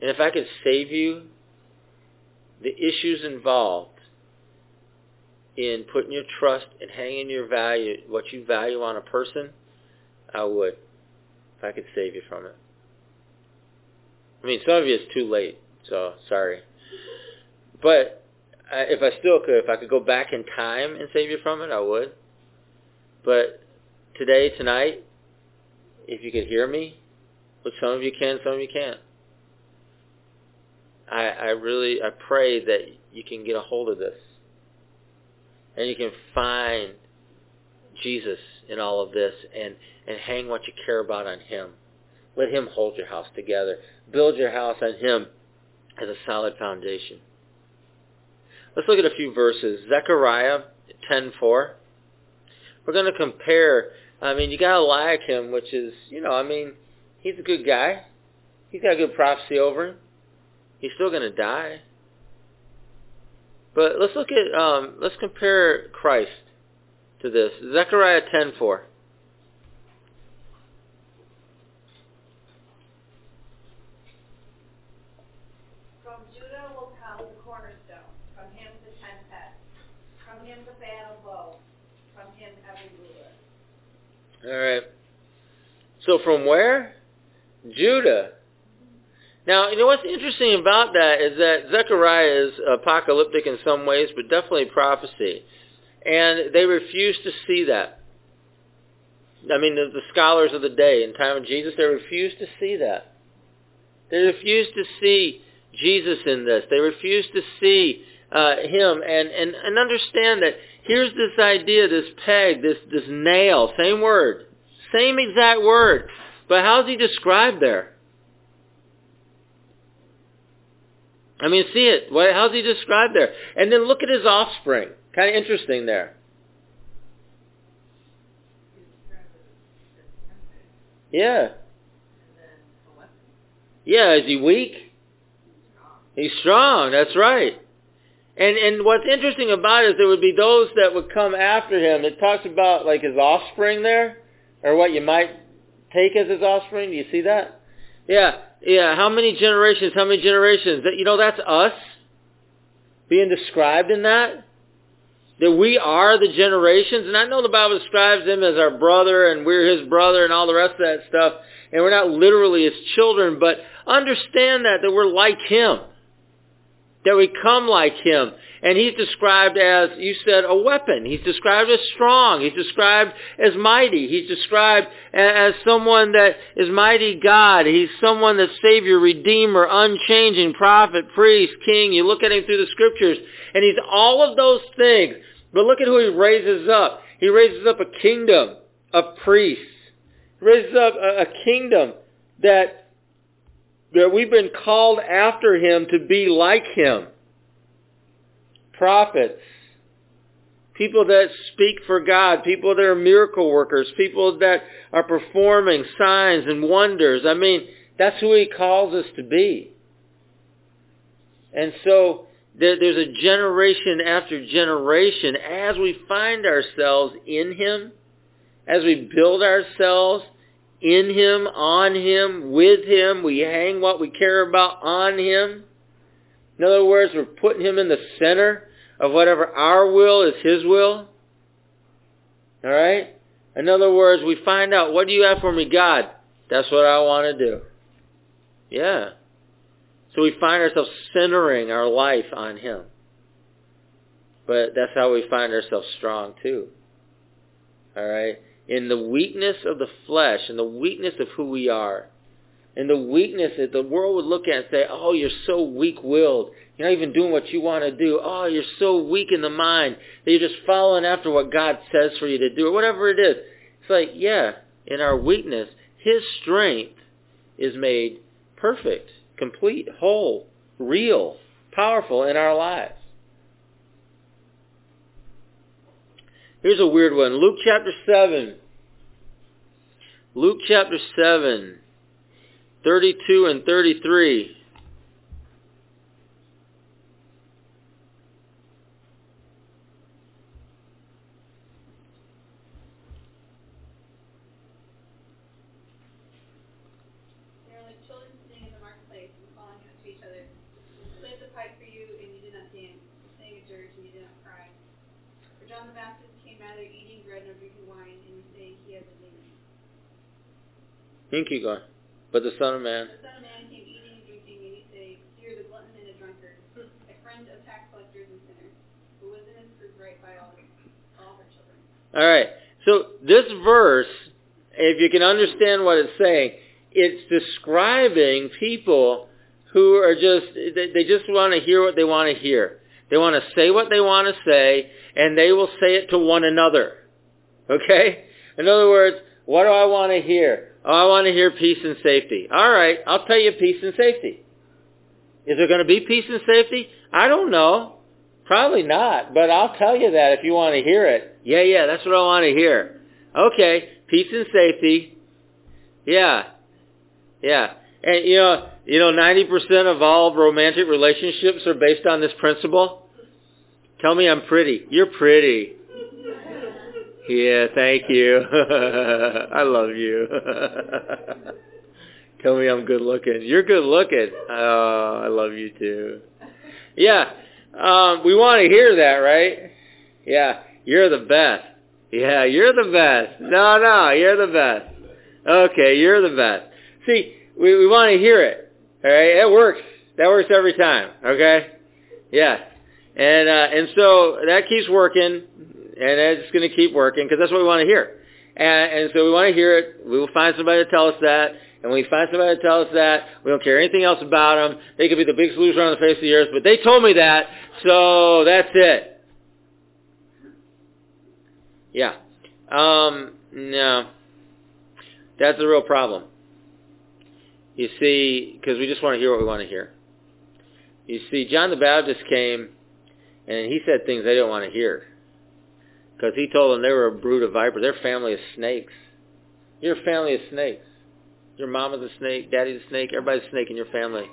And if I could save you the issues involved in putting your trust and hanging your value, what you value on a person, I would. If I could save you from it. I mean, some of you it's too late, so sorry. But I, if I still could, if I could go back in time and save you from it, I would. But today, tonight, if you could hear me, which some of you can, some of you can't. I, I really, I pray that you can get a hold of this. And you can find Jesus in all of this and, and hang what you care about on him. Let him hold your house together. Build your house on him as a solid foundation. Let's look at a few verses. Zechariah 10:4. We're going to compare. I mean, you got Eliakim, which is, you know, I mean, he's a good guy. He's got a good prophecy over him. He's still going to die. But let's look at, um, let's compare Christ to this. Zechariah 10:4. From Judah will come the cornerstone, from him the ten heads, from him the fan of bow, from him every ruler. All right. So from where? Judah. Now, you know what's interesting about that is that Zechariah is apocalyptic in some ways, but definitely prophecy. And they refuse to see that. I mean, the, the scholars of the day, in time of Jesus, they refuse to see that. They refuse to see Jesus in this. They refuse to see uh, him and, and, and understand that here's this idea, this peg, this, this nail, same word, same exact word. But how's he described there? I mean, see it. How's he described there? And then look at his offspring. Kind of interesting there. Yeah. Yeah, is he weak? He's strong, that's right. And and what's interesting about it is there would be those that would come after him. It talks about like his offspring there, or what you might take as his offspring. Do you see that? Yeah, yeah. How many generations? How many generations? That you know, that's us being described in that. That we are the generations, and I know the Bible describes him as our brother, and we're his brother, and all the rest of that stuff. And we're not literally his children, but understand that that we're like him that we come like him. And he's described as, you said, a weapon. He's described as strong. He's described as mighty. He's described as someone that is mighty God. He's someone that's Savior, Redeemer, unchanging, prophet, priest, king. You look at him through the scriptures, and he's all of those things. But look at who he raises up. He raises up a kingdom of priests. He raises up a, a kingdom that that we've been called after him to be like him. Prophets, people that speak for God, people that are miracle workers, people that are performing signs and wonders. I mean, that's who he calls us to be. And so there, there's a generation after generation as we find ourselves in him, as we build ourselves in him, on him, with him. We hang what we care about on him. In other words, we're putting him in the center of whatever our will is his will. All right? In other words, we find out, what do you have for me, God? That's what I want to do. Yeah. So we find ourselves centering our life on Him. But that's how we find ourselves strong too. All right? In the weakness of the flesh, in the weakness of who we are, in the weakness that the world would look at and say, oh, you're so weak-willed. You're not even doing what you want to do. Oh, you're so weak in the mind that you're just following after what God says for you to do, or whatever it is. It's like, yeah, in our weakness, His strength is made perfect, complete, whole, real, powerful in our lives. Here's a weird one. Luke chapter 7. Luke chapter 7, 32 and 33. They are like children sitting in the marketplace and calling out to each other. Played the pipe for you, and you did not dance. Sang a dirge, and you did not cry. For John the Baptist came neither eating bread nor drinking wine, and you say he has a demon. You can. But the Son of Man. The Son of Man came eating and drinking, and you say, You're the glutton and a drunkard, a friend of tax collectors and sinners. But wisdom is proved right by all, all her children. All right. So this verse, if you can understand what it's saying, it's describing people who are just, they, they just want to hear what they want to hear. They want to say what they want to say, and they will say it to one another. Okay? In other words, what do I want to hear? Oh, I want to hear peace and safety. All right, I'll tell you peace and safety. Is there going to be peace and safety? I don't know. Probably not, but I'll tell you that if you want to hear it. Yeah, yeah, that's what I want to hear. Okay, peace and safety. Yeah, yeah. And you know, you know, 90% of all romantic relationships are based on this principle. Tell me I'm pretty. You're pretty. Yeah, thank you. I love you. Tell me I'm good looking. You're good looking. Oh, I love you too. Yeah, um, we want to hear that, right? Yeah, you're the best. Yeah, you're the best. No, no, you're the best. Okay, you're the best. See, we, we want to hear it. All right, it works. That works every time. Okay, yeah, and uh, and so that keeps working, and it's going to keep working because that's what we want to hear. And, and so we want to hear it. We will find somebody to tell us that. And when we find somebody to tell us that, we don't care anything else about them. They could be the biggest loser on the face of the earth, but they told me that, so that's it. Yeah. Um, no. That's a real problem. You see, because we just want to hear what we want to hear. You see, John the Baptist came, and he said things they didn't want to hear. Because he told them they were a brood of vipers. They're family of snakes. You're family of snakes. Your mama's a snake, daddy's a snake, everybody's a snake in your family.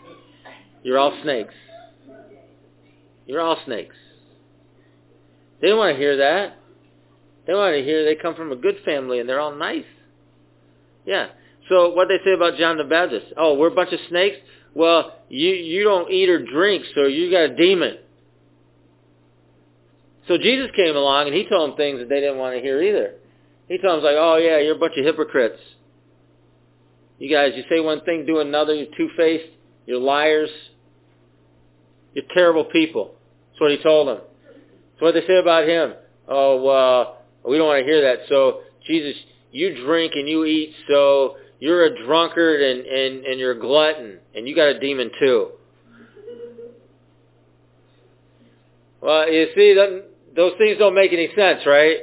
You're all snakes. You're all snakes. They don't want to hear that. They want to hear they come from a good family and they're all nice. Yeah. So what they say about John the Baptist? Oh, we're a bunch of snakes? Well, you you don't eat or drink, so you got a demon. So Jesus came along and he told them things that they didn't want to hear either. He told them like, oh yeah, you're a bunch of hypocrites. You guys, you say one thing, do another. You're two-faced. You're liars. You're terrible people. That's what he told them. That's what they say about him. Oh, uh, we don't want to hear that. So, Jesus, you drink and you eat, so you're a drunkard and, and, and you're a glutton, and you got a demon too. Well, you see, that, those things don't make any sense, right?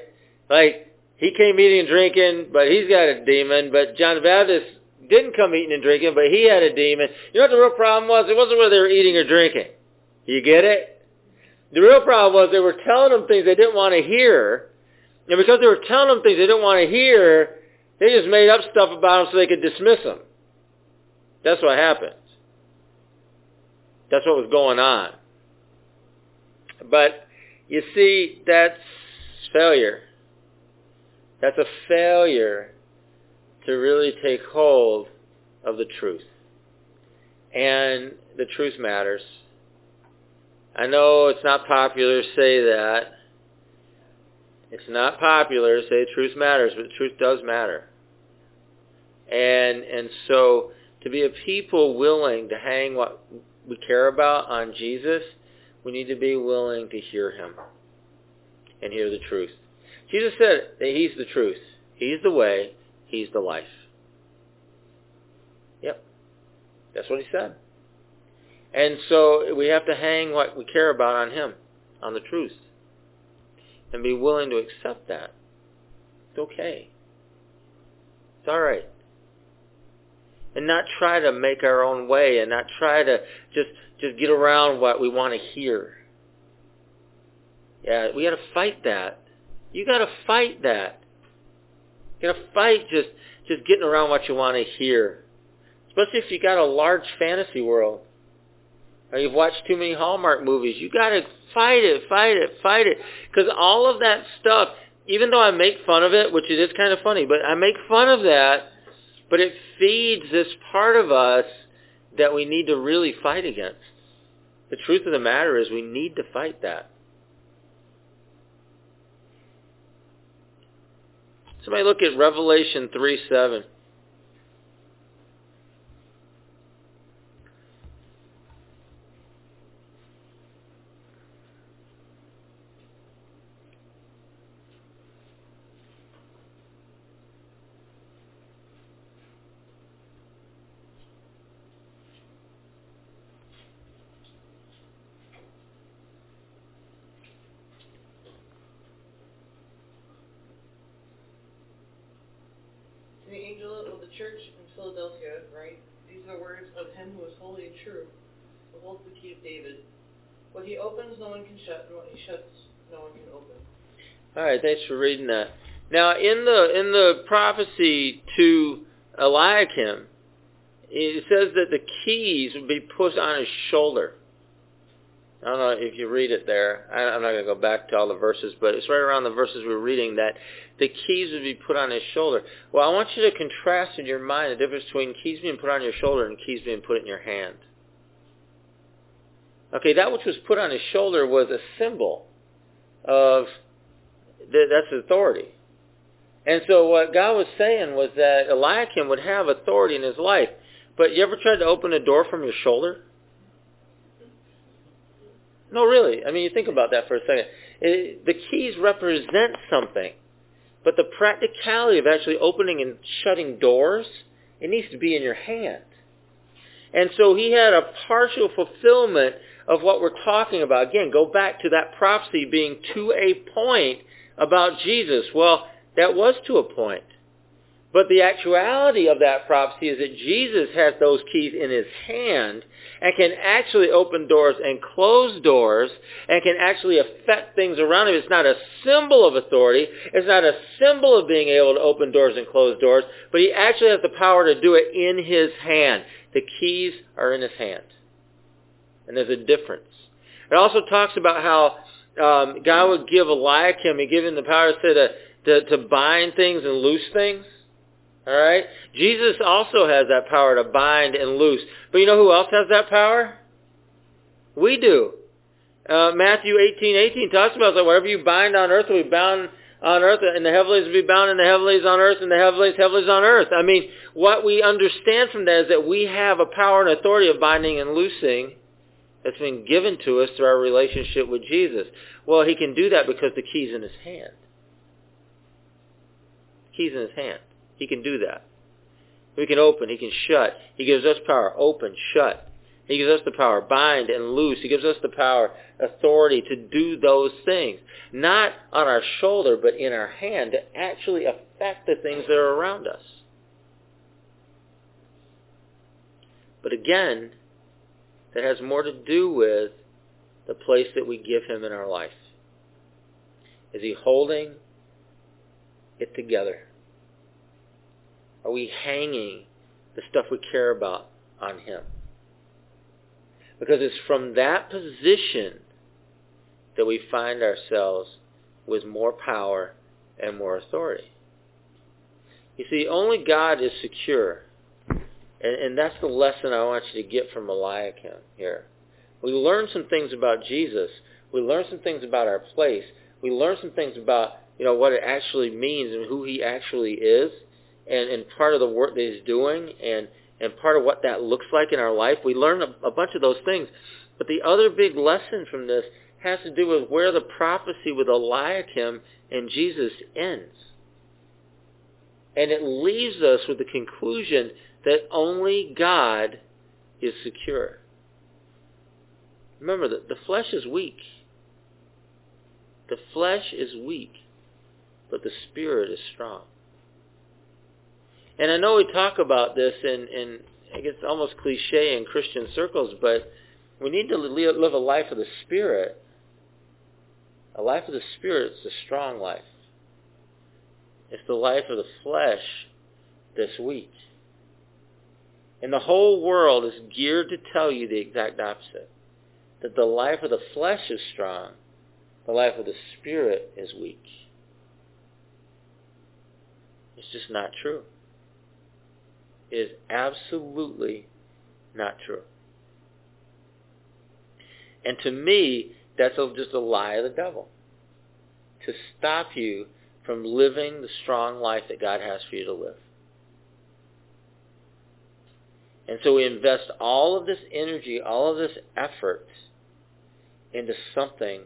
Like, he came eating and drinking, but he's got a demon, but John the Baptist didn't come eating and drinking, but he had a demon. You know what the real problem was? It wasn't whether they were eating or drinking. You get it? The real problem was they were telling them things they didn't want to hear, and because they were telling them things they didn't want to hear, they just made up stuff about them so they could dismiss them. That's what happened. That's what was going on. But you see, that's failure. That's a failure to really take hold of the truth. And the truth matters. I know it's not popular to say that, It's not popular to say truth matters, but truth does matter. And and so to be a people willing to hang what we care about on Jesus, we need to be willing to hear him and hear the truth. Jesus said that he's the truth. He's the way. He's the life. Yep. That's what he said. And so we have to hang what we care about on him, on the truth, and be willing to accept that. It's okay. It's all right. And not try to make our own way and not try to just just get around what we want to hear. Yeah, we got to fight that. You got to fight that. You got to fight just just getting around what you want to hear. Especially if you got a large fantasy world. Or you've watched too many Hallmark movies. You got to fight it, fight it, fight it. Because all of that stuff, even though I make fun of it, which it is kind of funny, but I make fun of that, but it feeds this part of us that we need to really fight against. The truth of the matter is we need to fight that. Somebody look at Revelation 3 7. The angel of the church in Philadelphia, write, These are the words of him who is holy and true, who holds the key of David. What he opens, no one can shut, and what he shuts, no one can open. All right, thanks for reading that. Now, in the in the prophecy to Eliakim, it says that the keys would be put on his shoulder. I don't know if you read it there. I'm not going to go back to all the verses, but it's right around the verses we were reading that the keys would be put on his shoulder. Well, I want you to contrast in your mind the difference between keys being put on your shoulder and keys being put in your hand. Okay, that which was put on his shoulder was a symbol of th- that's authority. And so what God was saying was that Eliakim would have authority in his life. But you ever tried to open a door from your shoulder? No, really. I mean, you think about that for a second. It, the keys represent something. But the practicality of actually opening and shutting doors, it needs to be in your hand. And so he had a partial fulfillment of what we're talking about. Again, go back to that prophecy being to a point about Jesus. Well, that was to a point. But the actuality of that prophecy is that Jesus has those keys in his hand and can actually open doors and close doors and can actually affect things around him. It's not a symbol of authority. It's not a symbol of being able to open doors and close doors, but he actually has the power to do it in his hand. The keys are in his hand. And there's a difference. It also talks about how um, God would give Eliakim, he give him the power to, to, to bind things and loose things. All right? Jesus also has that power to bind and loose. But you know who else has that power? We do. Uh, Matthew 18, 18 talks about that whatever you bind on earth will be bound on earth, and the heavenlies will be bound in the heavenlies on earth, and the heavenlies, heavenlies on earth. I mean, what we understand from that is that we have a power and authority of binding and loosing that's been given to us through our relationship with Jesus. Well, he can do that because the key's in his hand. Key's in his hand. He can do that. He can open. He can shut. He gives us power. Open, shut. He gives us the power. Bind and loose. He gives us the power, authority to do those things. Not on our shoulder, but in our hand to actually affect the things that are around us. But again, that has more to do with the place that we give him in our life. Is he holding it together? Are we hanging the stuff we care about on him? Because it's from that position that we find ourselves with more power and more authority. You see, only God is secure. And, and that's the lesson I want you to get from Eliakim here. We learn some things about Jesus. We learn some things about our place. we learn some things about, you know, what it actually means and who he actually is and, and part of the work that he's doing and, and part of what that looks like in our life. We learn a, a bunch of those things. But the other big lesson from this has to do with where the prophecy with Eliakim and Jesus ends. And it leaves us with the conclusion that only God is secure. Remember that the flesh is weak. The flesh is weak, but the spirit is strong. And I know we talk about this in, in I guess almost cliche in Christian circles, but we need to live a life of the spirit. A life of the spirit is a strong life. It's the life of the flesh that's weak. And the whole world is geared to tell you the exact opposite. That the life of the flesh is strong, the life of the spirit is weak. It's just not true. Is absolutely not true. And to me, that's just a lie of the devil. To stop you from living the strong life that God has for you to live. And so we invest all of this energy, all of this effort into something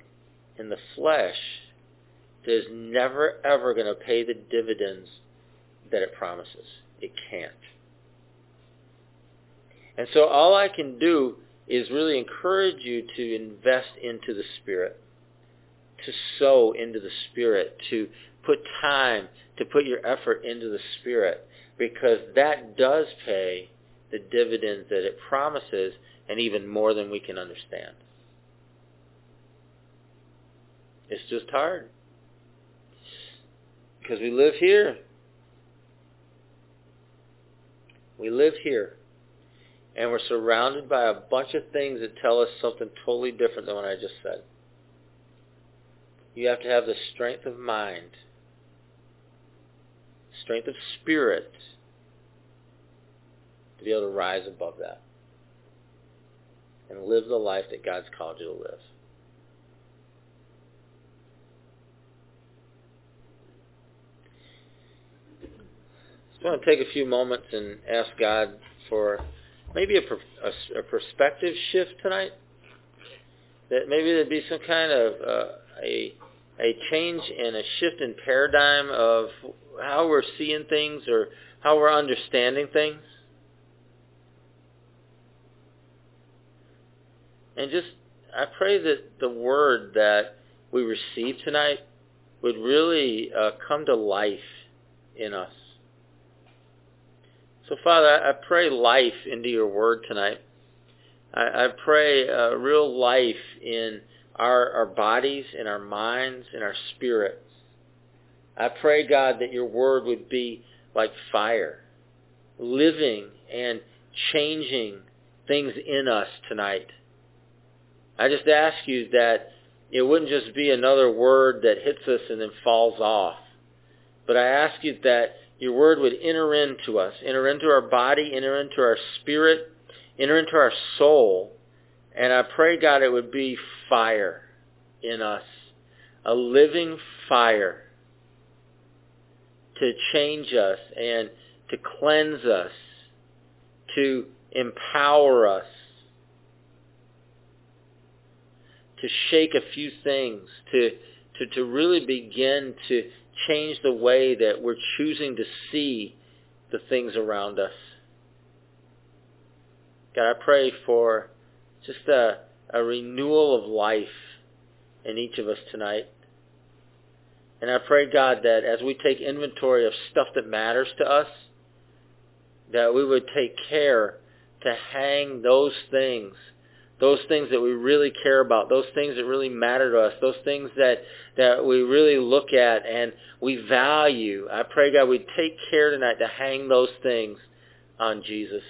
in the flesh that is never ever going to pay the dividends that it promises. It can't. And so all I can do is really encourage you to invest into the Spirit, to sow into the Spirit, to put time, to put your effort into the Spirit, because that does pay the dividends that it promises and even more than we can understand. It's just hard. Because we live here. We live here. And we're surrounded by a bunch of things that tell us something totally different than what I just said. You have to have the strength of mind, strength of spirit to be able to rise above that and live the life that God's called you to live. I want to take a few moments and ask God for maybe a, a, a perspective shift tonight. That maybe there'd be some kind of uh, a a change and a shift in paradigm of how we're seeing things or how we're understanding things. And just, I pray that the word that we receive tonight would really uh, come to life in us. So Father, I pray life into your word tonight. I, I pray uh, real life in our, our bodies, in our minds, in our spirits. I pray, God, that your word would be like fire, living and changing things in us tonight. I just ask you that it wouldn't just be another word that hits us and then falls off. But I ask you that your word would enter into us, enter into our body, enter into our spirit, enter into our soul. And I pray, God, it would be fire in us, a living fire to change us and to cleanse us, to empower us, to shake a few things, to, to, to really begin to change the way that we're choosing to see the things around us. God, I pray for just a, a renewal of life in each of us tonight. And I pray, God, that as we take inventory of stuff that matters to us, that we would take care to hang those things those things that we really care about, those things that really matter to us, those things that, that we really look at and we value. I pray, God, we take care tonight to hang those things on Jesus.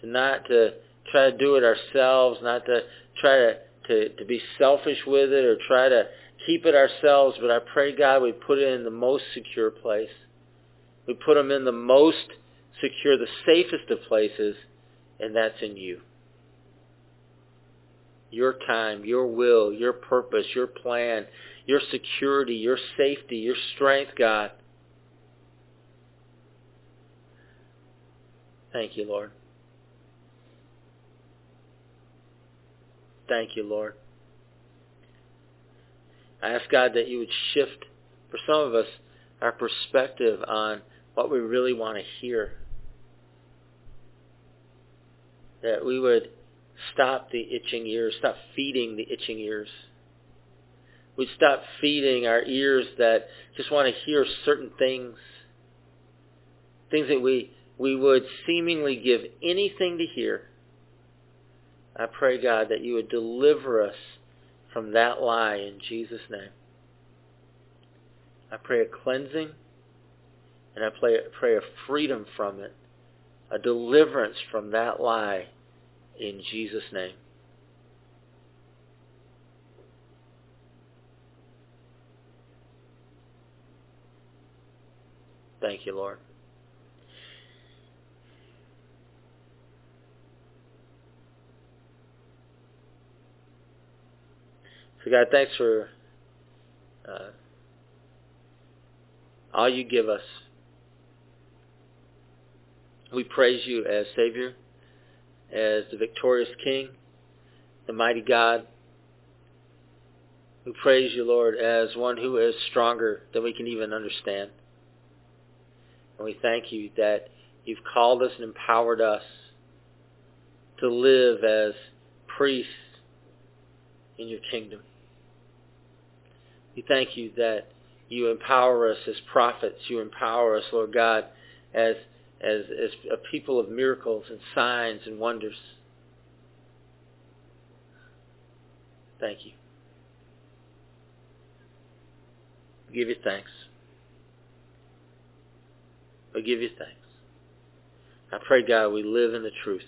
To not to try to do it ourselves, not to try to, to, to be selfish with it or try to keep it ourselves, but I pray, God, we put it in the most secure place. We put them in the most secure the safest of places, and that's in you. your time, your will, your purpose, your plan, your security, your safety, your strength, God. Thank you, Lord. Thank you, Lord. I ask God that you would shift, for some of us, our perspective on what we really want to hear. That we would stop the itching ears, stop feeding the itching ears. We'd stop feeding our ears that just want to hear certain things. Things that we, we would seemingly give anything to hear. I pray, God, that you would deliver us from that lie in Jesus' name. I pray a cleansing and I pray, pray a freedom from it, a deliverance from that lie in Jesus' name. Thank you, Lord. So God, thanks for uh, all you give us. We praise you as Savior, as the victorious King, the mighty God. We praise you, Lord, as one who is stronger than we can even understand. And we thank you that you've called us and empowered us to live as priests in your kingdom. We thank you that you empower us as prophets. You empower us, Lord God, as, as, as a people of miracles and signs and wonders. Thank you. We give you thanks. We give you thanks. I pray, God, we live in the truth.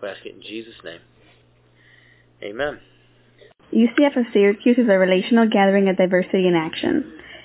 We ask it in Jesus' name. Amen. UCF of Syracuse is a relational gathering of diversity in action.